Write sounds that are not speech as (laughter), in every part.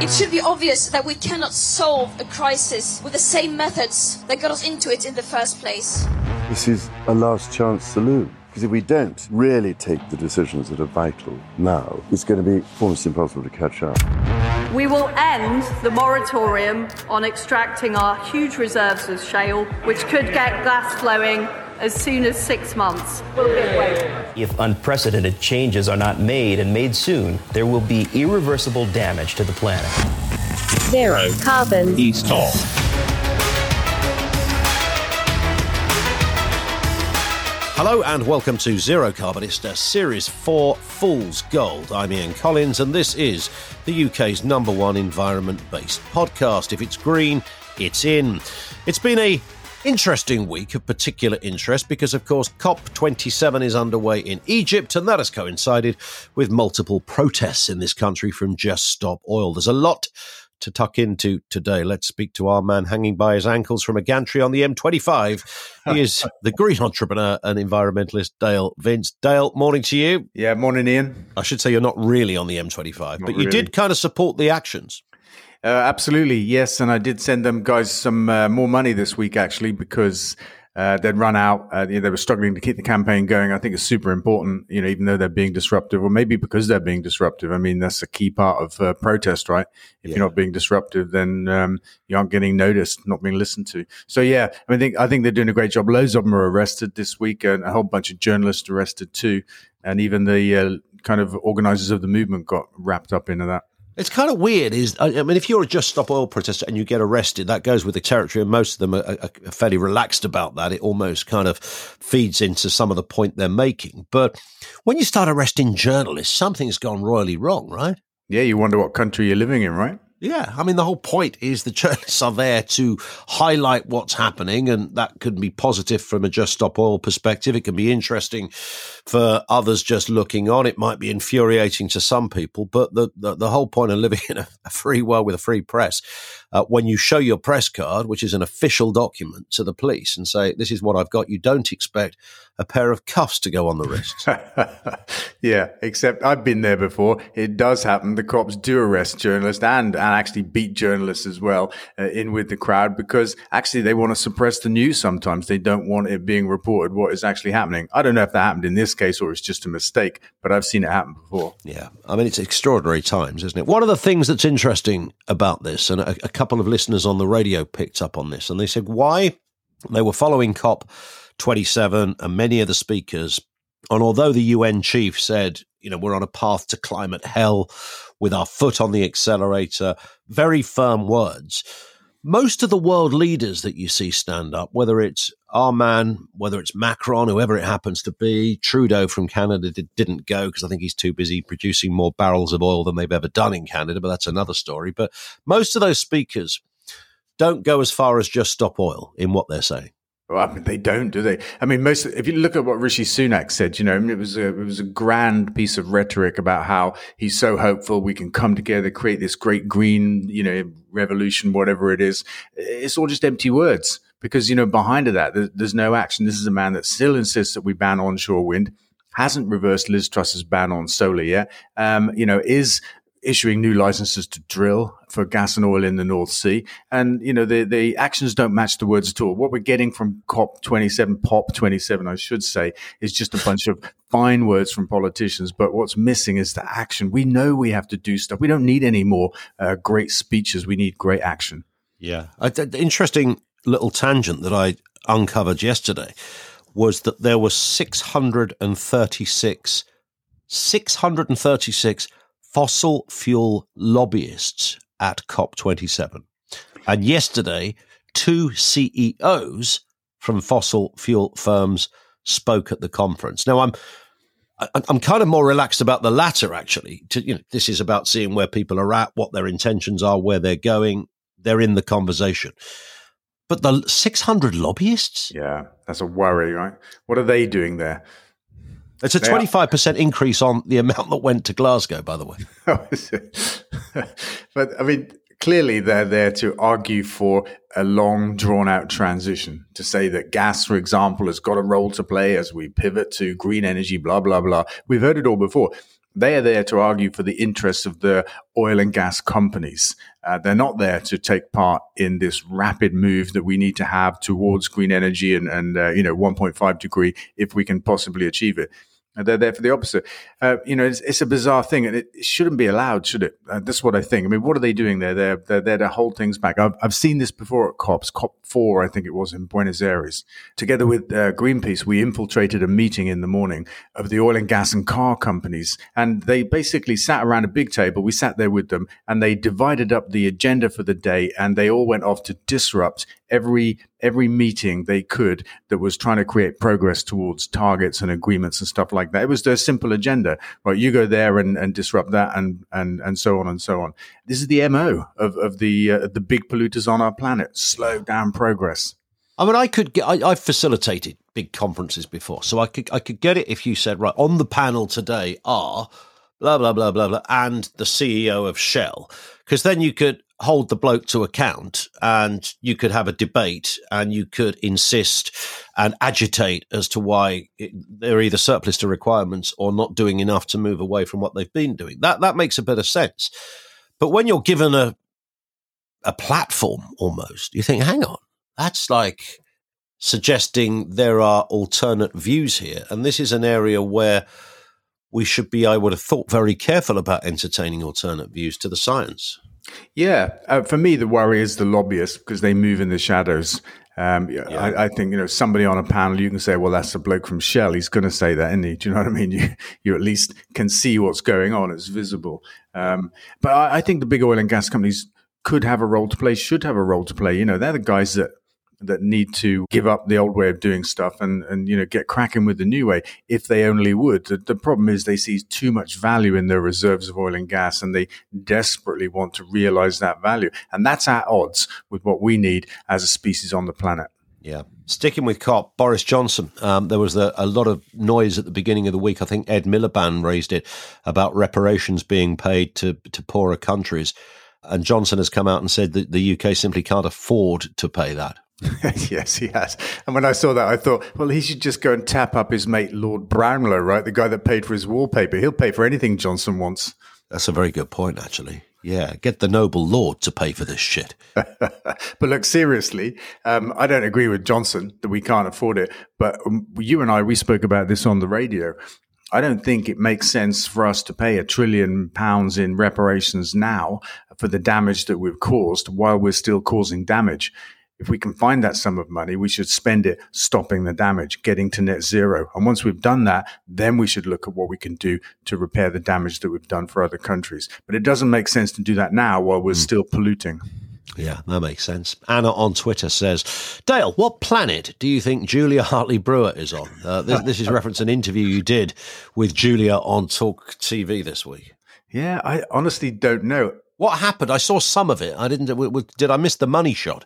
It should be obvious that we cannot solve a crisis with the same methods that got us into it in the first place. This is a last chance saloon. Because if we don't really take the decisions that are vital now, it's going to be almost impossible to catch up. We will end the moratorium on extracting our huge reserves of shale, which could get gas flowing as soon as six months. We'll give way. If unprecedented changes are not made and made soon, there will be irreversible damage to the planet. Zero carbon. East Talk. Hello and welcome to Zero Carbonista Series 4 Fool's Gold. I'm Ian Collins and this is the UK's number one environment based podcast. If it's green, it's in. It's been a interesting week of particular interest because, of course, COP27 is underway in Egypt, and that has coincided with multiple protests in this country from Just Stop Oil. There's a lot to tuck into today. Let's speak to our man hanging by his ankles from a gantry on the M25. He is (laughs) the green entrepreneur and environmentalist Dale Vince. Dale, morning to you. Yeah, morning, Ian. I should say you're not really on the M25, Not but you really. did kind of support the actions. Uh, absolutely, yes. And I did send them guys some uh, more money this week, actually, because uh, they'd run out. Uh, they were struggling to keep the campaign going. I think it's super important, you know, even though they're being disruptive, or maybe because they're being disruptive. I mean, that's a key part of uh, protest, right? If you're not being disruptive, then um, you aren't getting noticed, not being listened to. So, yeah, I mean, I think, I think they're doing a great job. Loads of them are arrested this week, and a whole bunch of journalists arrested too. And even the uh, kind of organizers of the movement got wrapped up into that. It's kind of weird. Is I mean, if you're a Just Stop Oil protester and you get arrested, that goes with the territory, and most of them are are fairly relaxed about that. It almost kind of feeds into some of the point they're making. But when you start arresting journalists, something's gone royally wrong, right? Yeah, you wonder what country you're living in, right? Yeah, I mean, the whole point is the journalists are there to highlight what's happening, and that could be positive from a Just Stop Oil perspective. It can be interesting for others just looking on. It might be infuriating to some people, but the, the, the whole point of living (laughs) in a, a free world with a free press, uh, when you show your press card, which is an official document to the police, and say, This is what I've got, you don't expect a pair of cuffs to go on the wrists. (laughs) yeah, except I've been there before. It does happen. The cops do arrest journalists and, and actually beat journalists as well uh, in with the crowd because actually they want to suppress the news sometimes. They don't want it being reported what is actually happening. I don't know if that happened in this case or it's just a mistake, but I've seen it happen before. Yeah, I mean, it's extraordinary times, isn't it? One of the things that's interesting about this, and a, a couple of listeners on the radio picked up on this, and they said why they were following COP 27 and many of the speakers. And although the UN chief said, you know, we're on a path to climate hell with our foot on the accelerator, very firm words. Most of the world leaders that you see stand up, whether it's our man, whether it's Macron, whoever it happens to be, Trudeau from Canada did, didn't go because I think he's too busy producing more barrels of oil than they've ever done in Canada, but that's another story. But most of those speakers don't go as far as just stop oil in what they're saying. Well, I mean, they don't, do they? I mean, most. If you look at what Rishi Sunak said, you know, it was a it was a grand piece of rhetoric about how he's so hopeful we can come together, create this great green, you know, revolution, whatever it is. It's all just empty words because you know behind that, there, there's no action. This is a man that still insists that we ban onshore wind. Hasn't reversed Liz Truss's ban on solar yet. Um, you know, is issuing new licenses to drill for gas and oil in the North Sea. And, you know, the, the actions don't match the words at all. What we're getting from COP27, POP27, I should say, is just a bunch of fine words from politicians. But what's missing is the action. We know we have to do stuff. We don't need any more uh, great speeches. We need great action. Yeah. I, the interesting little tangent that I uncovered yesterday was that there were 636, 636 fossil fuel lobbyists at COP27. And yesterday, two CEOs from fossil fuel firms spoke at the conference. Now, I'm I'm kind of more relaxed about the latter, actually. To, you know, this is about seeing where people are at, what their intentions are, where they're going. They're in the conversation. But the 600 lobbyists? Yeah, that's a worry, right? What are they doing there? It's a 25% increase on the amount that went to Glasgow, by the way. (laughs) Oh, but I mean, clearly they're there to argue for a long, drawn out transition. To say that gas, for example, has got a role to play as we pivot to green energy, blah blah blah. We've heard it all before. They are there to argue for the interests of the oil and gas companies. Uh, they're not there to take part in this rapid move that we need to have towards green energy and, and uh, you know 1.5 degree if we can possibly achieve it. They're there for the opposite. Uh, you know, it's, it's, a bizarre thing, and it, shouldn't be allowed, should it? Uh, that's what I think. I mean, what are they doing there? They're they're there to hold things back. I've, I've seen this before at COPs, COP four, I think it was in Buenos Aires. Together with uh, Greenpeace, we infiltrated a meeting in the morning of the oil and gas and car companies, and they basically sat around a big table. We sat there with them, and they divided up the agenda for the day, and they all went off to disrupt every every meeting they could that was trying to create progress towards targets and agreements and stuff like that. It was their simple agenda. Right, you go there and, and disrupt that and and and so on and so on. This is the mo of of the uh, the big polluters on our planet. Slow down progress. I mean, I could get. I, I've facilitated big conferences before, so I could I could get it if you said right on the panel today are blah blah blah blah blah and the CEO of Shell, because then you could hold the bloke to account and you could have a debate and you could insist and agitate as to why it, they're either surplus to requirements or not doing enough to move away from what they've been doing. That that makes a bit of sense. But when you're given a a platform almost, you think, hang on, that's like suggesting there are alternate views here. And this is an area where we should be, I would have thought, very careful about entertaining alternate views to the science. Yeah, uh, for me, the worry is the lobbyists because they move in the shadows. Um, yeah. I, I, think you know somebody on a panel. You can say, "Well, that's a bloke from Shell. He's going to say that, isn't he?" Do you know what I mean? (laughs) You you at least can see what's going on. It's visible. Um, but I, I think the big oil and gas companies could have a role to play. Should have a role to play. You know, they're the guys that that need to give up the old way of doing stuff and, and you know get cracking with the new way if they only would. The, the, problem is they see too much value in their reserves of oil and gas and they desperately want to realize that value. And that's at odds with what we need as a species on the planet. Yeah. Sticking with COP, Boris Johnson. Um, there was a, a, lot of noise at the beginning of the week. I think Ed Miliband raised it about reparations being paid to, to poorer countries. And Johnson has come out and said that the UK simply can't afford to pay that. (laughs) yes, he has. And when I saw that, I thought, well, he should just go and tap up his mate Lord Brownlow, right? The guy that paid for his wallpaper. He'll pay for anything Johnson wants. That's a very good point, actually. Yeah, get the noble lord to pay for this shit. (laughs) but look, seriously, um, I don't agree with Johnson that we can't afford it. But um, you and I, we spoke about this on the radio. I don't think it makes sense for us to pay a trillion pounds in reparations now for the damage that we've caused while we're still causing damage if we can find that sum of money, we should spend it stopping the damage, getting to net zero. And once we've done that, then we should look at what we can do to repair the damage that we've done for other countries. But it doesn't make sense to do that now while we're mm. still polluting. Yeah, that makes sense. Anna on Twitter says, Dale, what planet do you think Julia Hartley Brewer is on? Uh, this, this is reference an interview you did with Julia on Talk TV this week. Yeah, I honestly don't know. What happened? I saw some of it. I didn't. Did I miss the money shot?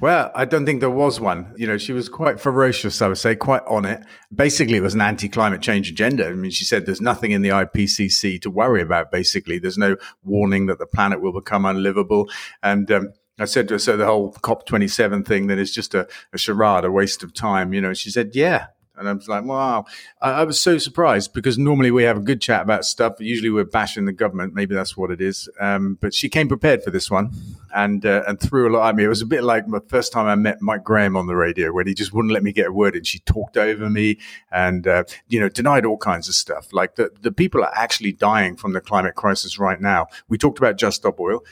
Well, I don't think there was one. You know, she was quite ferocious, I would say, quite on it. Basically, it was an anti climate change agenda. I mean, she said there's nothing in the IPCC to worry about, basically. There's no warning that the planet will become unlivable. And, um, I said to her, so the whole COP27 thing that is just a, a charade, a waste of time, you know, she said, yeah, and I was like, wow. I, I, was so surprised because normally we have a good chat about stuff. Usually we're bashing the government. Maybe that's what it is. Um, but she came prepared for this one and, uh, and threw a lot at me. It was a bit like the first time I met Mike Graham on the radio when he just wouldn't let me get a word in. She talked over me and, uh, you know, denied all kinds of stuff. Like the, the people are actually dying from the climate crisis right now. We talked about Just Stop Oil.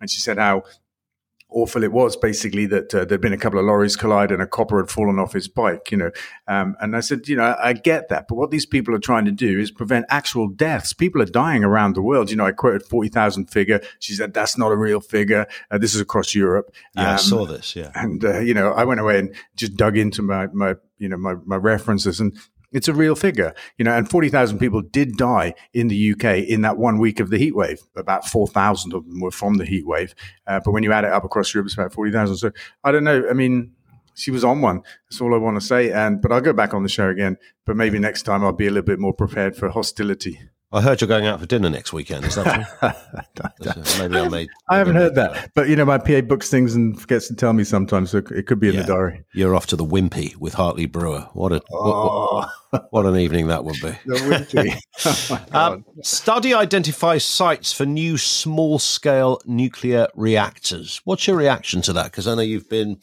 And she said how awful it was basically that uh, there'd been a couple of lorries collide and a copper had fallen off his bike you know. Um, and i said you know i get that but what these people are trying to do is prevent actual deaths. People are dying around the world. You know i quoted 40,000 figure. She said that's not a real figure. Uh, this is across europe. Yeah um, i saw this yeah. and uh, you know i went away and just dug into my my you know my, my references and it's a real figure, you know, and 40,000 people did die in the UK in that one week of the heat wave. About 4,000 of them were from the heat wave. Uh, but when you add it up across Europe, it's about 40,000. So I don't know. I mean, she was on one. That's all I want to say. And, but I'll go back on the show again, but maybe next time I'll be a little bit more prepared for hostility. I heard you're going out for dinner next weekend. Is that (laughs) true? Maybe I made. I haven't heard that, but you know, my PA books things and forgets to tell me sometimes, so it could be in Yeah. the diary. You're off to the Wimpy with Hartley Brewer. What a what, what, what an evening that would be. (laughs) The Wimpy. (laughs) oh. Um, study identifies sites for new small scale nuclear reactors. What's your reaction to that? Because I know you've been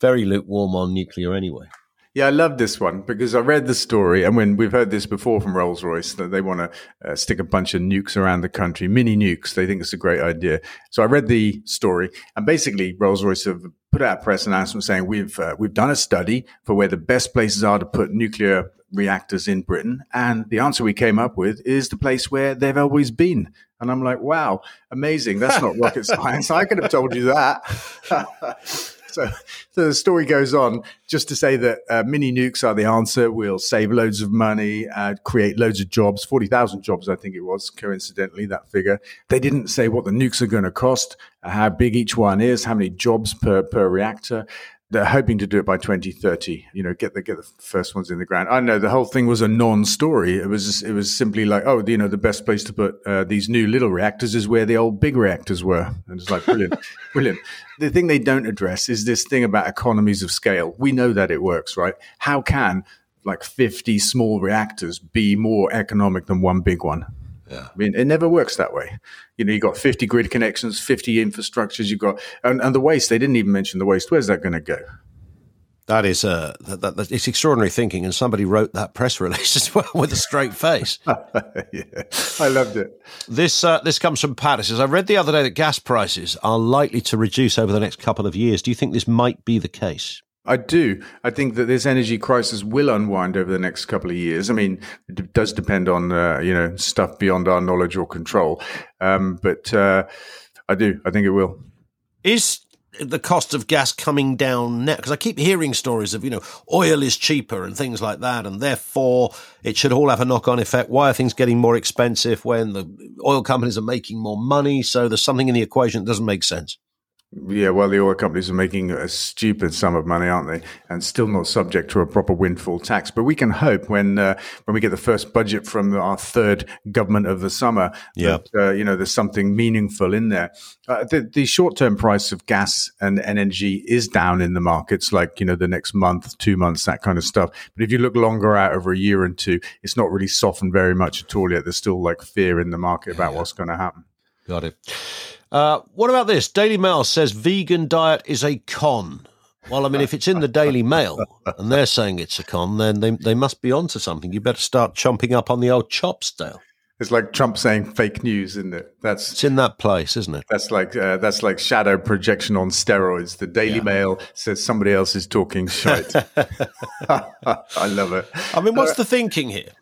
very lukewarm on nuclear anyway. Yeah, I love this one because I read the story, and when we've heard this before from Rolls Royce that they want to uh, stick a bunch of nukes around the country, mini nukes. They think it's a great idea. So I read the story, and basically Rolls Royce have put out a press announcement saying we've uh, we've done a study for where the best places are to put nuclear reactors in Britain, and the answer we came up with is the place where they've always been. And I'm like, wow, amazing! That's not rocket (laughs) science. I could have told you that. (laughs) (laughs) So, so the story goes on just to say that uh, mini nukes are the answer. We'll save loads of money, uh, create loads of jobs, 40,000 jobs, I think it was, coincidentally, that figure. They didn't say what the nukes are going to cost, uh, how big each one is, how many jobs per, per reactor. They're hoping to do it by 2030. You know, get the get the first ones in the ground. I know the whole thing was a non-story. It was it was simply like, oh, you know, the best place to put uh, these new little reactors is where the old big reactors were. And it's like brilliant, (laughs) brilliant. The thing they don't address is this thing about economies of scale. We know that it works, right? How can like 50 small reactors be more economic than one big one? I mean, it never works that way. You know, you've got 50 grid connections, 50 infrastructures, you've got, and, and the waste, they didn't even mention the waste. Where's that going to go? That is uh, that, that, that, it's extraordinary thinking, and somebody wrote that press (laughs) release as well with a straight face. (laughs) yeah, I loved it. This uh, this comes from Pat. It says, I read the other day that gas prices are likely to reduce over the next couple of years. Do you think this might be the case? I do. I think that this energy crisis will unwind over the next couple of years. I mean, it does depend on uh, you know stuff beyond our knowledge or control, um, but uh, I do. I think it will. Is the cost of gas coming down now? Because I keep hearing stories of, you know, oil is cheaper and things like that, and therefore it should all have a knock on effect. Why are things getting more expensive when the oil companies are making more money? So there's something in the equation that doesn't make sense. Yeah, well, the oil companies are making a stupid sum of money, aren't they? And still not subject to a proper windfall tax. But we can hope when uh, when we get the first budget from our third government of the summer, Yeah. that uh, you know there's something meaningful in there. Uh, the the short term price of gas and energy is down in the markets, like you know the next month, two months, that kind of stuff. But if you look longer out over a year and two, it's not really softened very much at all yet. There's still like fear in the market about what's going to happen. Got it. Uh, what about this? Daily Mail says vegan diet is a con. Well, I mean, if it's in the Daily Mail and they're saying it's a con, then they, they must be onto something. You better start chomping up on the old chopsdale. It's like Trump saying fake news, isn't it? That's It's in that place, isn't it? That's like uh, that's like shadow projection on steroids. The Daily Mail says somebody else is talking shit. (laughs) (laughs) I love it. I mean, what's the thinking here?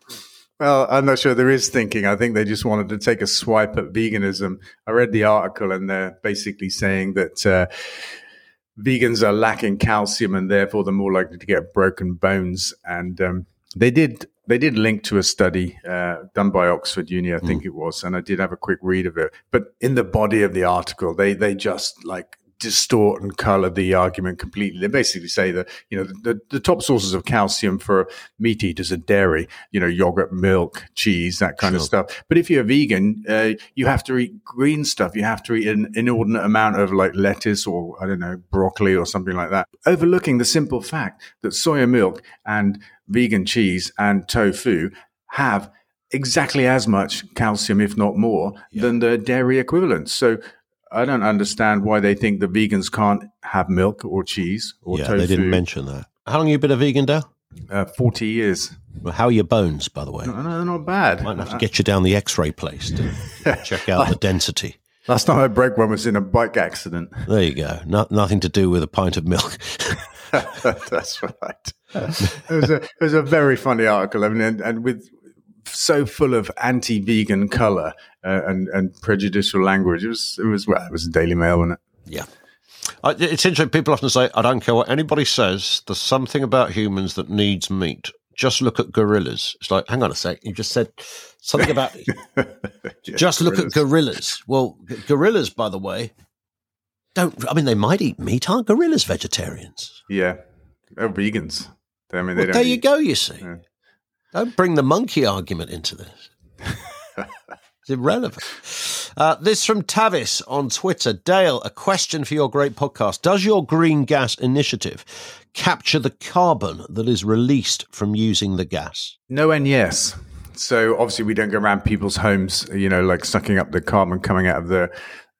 Well, I'm not sure there is thinking. I think they just wanted to take a swipe at veganism. I read the article, and they're basically saying that uh, vegans are lacking calcium, and therefore they're more likely to get broken bones. And um, they did they did link to a study uh, done by Oxford Uni, I think it was, and I did have a quick read of it. But in the body of the article, they they just like distort and color the argument completely. They basically say that, you know, the, the top sources of calcium for meat eaters are dairy, you know, yogurt, milk, cheese, that kind of stuff. But if you're a vegan, uh, you have to eat green stuff. You have to eat an inordinate amount of like lettuce or, I don't know, broccoli or something like that. Overlooking the simple fact that soya milk and vegan cheese and tofu have exactly as much calcium, if not more, than the dairy equivalents. So I don't understand why they think the vegans can't have milk or cheese or yeah, tofu. they didn't mention that. How long you been a vegan, Dale? uh, Forty years. Well, how are your bones, by the way? No, no, not bad. Might have to get you down the X-ray place to (laughs) check out the density. Last time I broke one was in a bike accident. There you go. No, nothing to do with a pint of milk. (laughs) That's right. it was a it was a very funny article. I mean, and, and with so full of anti-vegan color uh, and and prejudicial language. It was it was well, it was a Daily Mail, wasn't it? yeah. I, it's interesting. People often say, I don't care what anybody says. There's something about humans that needs meat. Just look at gorillas. It's like, hang on a sec. You just said something about. (laughs) just look at gorillas. Well, g- gorillas, by the way, don't. I mean, they might eat meat. Aren't gorillas vegetarians? Yeah, oh, vegans. I mean, they Well, don't. there you eat- go. You see. Yeah. Don't bring the monkey argument into this. It's irrelevant. Uh, this from Tavis on Twitter. Dale, a question for your great podcast. Does your green gas initiative capture the carbon that is released from using the gas? No and yes. So obviously we don't go around people's homes, you know, like sucking up the carbon coming out of the,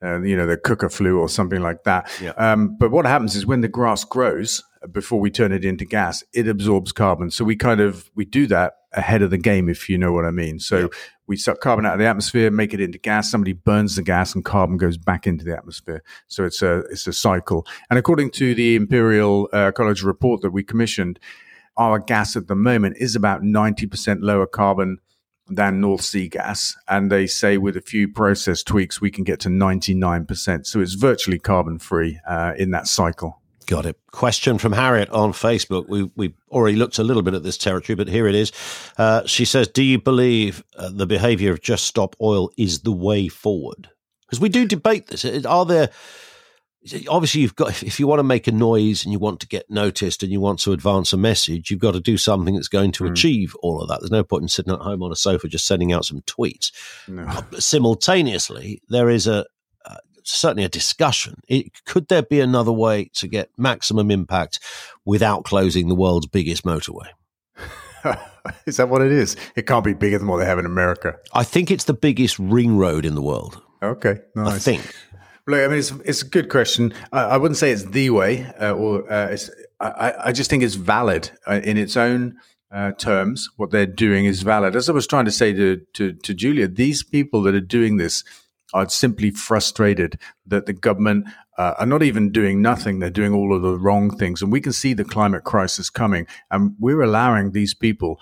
uh, you know, the cooker flue or something like that. Yeah. Um, but what happens is when the grass grows, before we turn it into gas, it absorbs carbon. So we kind of we do that ahead of the game, if you know what I mean. So we suck carbon out of the atmosphere, make it into gas. Somebody burns the gas, and carbon goes back into the atmosphere. So it's a it's a cycle. And according to the Imperial uh, College report that we commissioned, our gas at the moment is about ninety percent lower carbon than North Sea gas. And they say with a few process tweaks, we can get to 99%. So it's virtually carbon free uh, in that cycle. Got it. Question from Harriet on Facebook. We we already looked a little bit at this territory, but here it is. Uh, she says, "Do you believe uh, the behaviour of Just Stop Oil is the way forward?" Because we do debate this. Are there obviously you've got if you want to make a noise and you want to get noticed and you want to advance a message, you've got to do something that's going to Mm. achieve all of that. There's no point in sitting at home on a sofa just sending out some tweets. Uh, Simultaneously, there is a certainly a discussion. It, could there be another way to get maximum impact without closing the world's biggest motorway? (laughs) is that what it is? It can't be bigger than what they have in America. I think it's the biggest ring road in the world. Okay, nice. I think. Look, I mean, it's, it's a good question. I, I wouldn't say it's the way, uh, or uh, it's, I, I just think it's valid uh, in its own uh, terms. What they're doing is valid. As I was trying to say to, to, to Julia, these people that are doing this are simply frustrated that the government uh, are not even doing nothing. They're doing all of the wrong things. And we can see the climate crisis coming. And we're allowing these people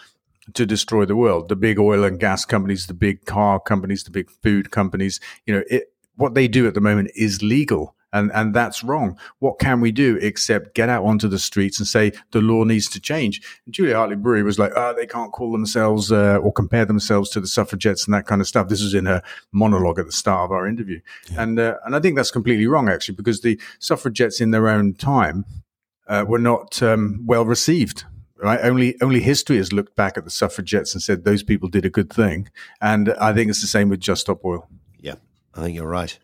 to destroy the world. The big oil and gas companies, the big car companies, the big food companies, you know, it, what they do at the moment is legal. And, and that's wrong. What can we do except get out onto the streets and say the law needs to change? And Julia Hartley Brewery was like, oh, they can't call themselves uh, or compare themselves to the suffragettes and that kind of stuff. This was in her monologue at the start of our interview. And, uh, and I think that's completely wrong, actually, because the suffragettes in their own time uh, were not um, well received. Right? Only only history has looked back at the suffragettes and said those people did a good thing, and I think it's the same with Just Stop Oil. I think you're right.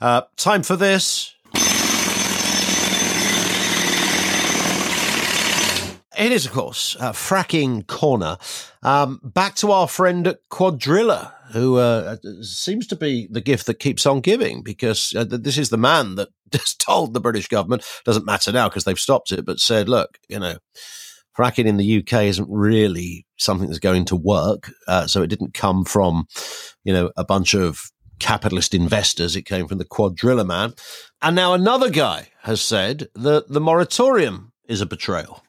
Uh, time for this. It is, of course, fracking corner. Um, back to our friend Cuadrilla, who uh, seems to be the gift that keeps on giving, because uh, this is the man that (laughs) just told the British government doesn't matter now because they've stopped it, but said, look, you know, fracking in the UK isn't really something that's going to work. Uh, so it didn't come from, you know, a bunch of capitalist investors. It came from the Cuadrilla man. And now another guy has said that the moratorium is a betrayal.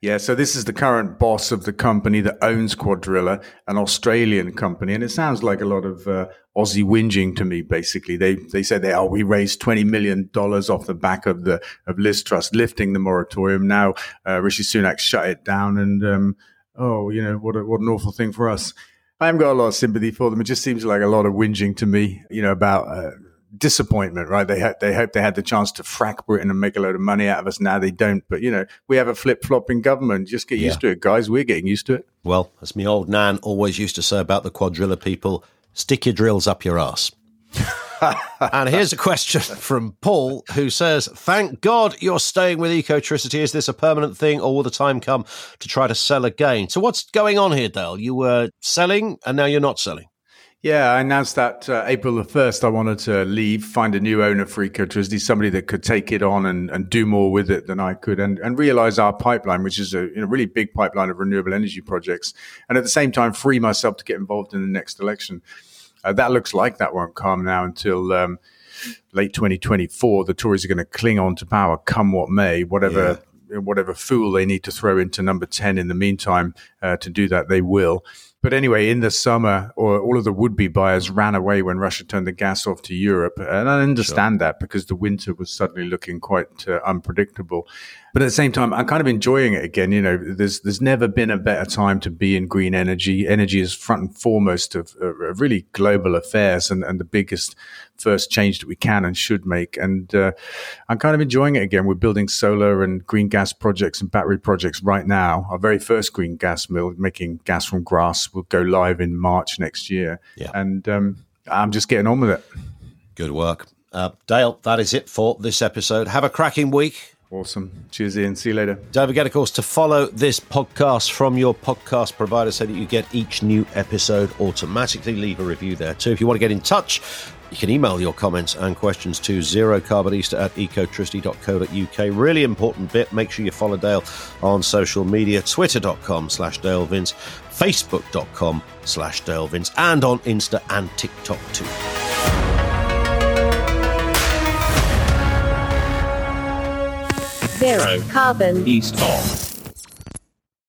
Yeah, so this is the current boss of the company that owns Cuadrilla, an Australian company, and it sounds like a lot of uh, Aussie whinging to me. Basically, they they said they oh we raised twenty million dollars off the back of the of Liz Truss lifting the moratorium. Now uh, Rishi Sunak shut it down, and um, oh you know what a, what an awful thing for us. I haven't got a lot of sympathy for them. It just seems like a lot of whinging to me. You know about. Uh, disappointment, right? They had they hoped they had the chance to frack Britain and make a load of money out of us. Now they don't. But you know, we have a flip flopping government. Just get used to it, guys. We're getting used to it. Well, as my old nan always used to say about the Cuadrilla people, stick your drills up your ass. (laughs) and here's a question from Paul who says, Thank God you're staying with Ecotricity. Is this a permanent thing or will the time come to try to sell again? So, what's going on here, Dale? You were selling and now you're not selling. Yeah, I announced that uh, April the 1st, I wanted to leave, find a new owner for Ecotricity, somebody that could take it on and, and do more with it than I could and, and realize our pipeline, which is a you know, really big pipeline of renewable energy projects. And at the same time, free myself to get involved in the next election. Uh, that looks like that won't come now until um, late 2024. The Tories are going to cling on to power, come what may, whatever. Whatever fool they need to throw into number 10 in the meantime uh, to do that, they will. But anyway, in the summer, or all of the would-be buyers ran away when Russia turned the gas off to Europe, and I understand sure. that because the winter was suddenly looking quite uh, unpredictable. But at the same time, I'm kind of enjoying it again. You know, there's there's never been a better time to be in green energy. Energy is front and foremost of, of really global affairs, and, and the biggest first change that we can and should make. And uh, I'm kind of enjoying it again. We're building solar and green gas projects and battery projects right now. Our very first green gas mill, making gas from grass, will go live in March next year. Yeah. And um, I'm just getting on with it. Good work. Uh, Dale, that is it for this episode. Have a cracking week. Awesome. Cheers, Ian. See you later. Don't forget, of course, to follow this podcast from your podcast provider so that you get each new episode automatically. Leave a review there too. If you want to get in touch, you can email your comments and questions to zerocarbonista at ecotricity.co.uk. Really important bit. Make sure you follow Dale on social media, twitter.com slash Dale Vince, facebook.com slash Dale Vince, and on Insta and TikTok too. Zero carbon. East on.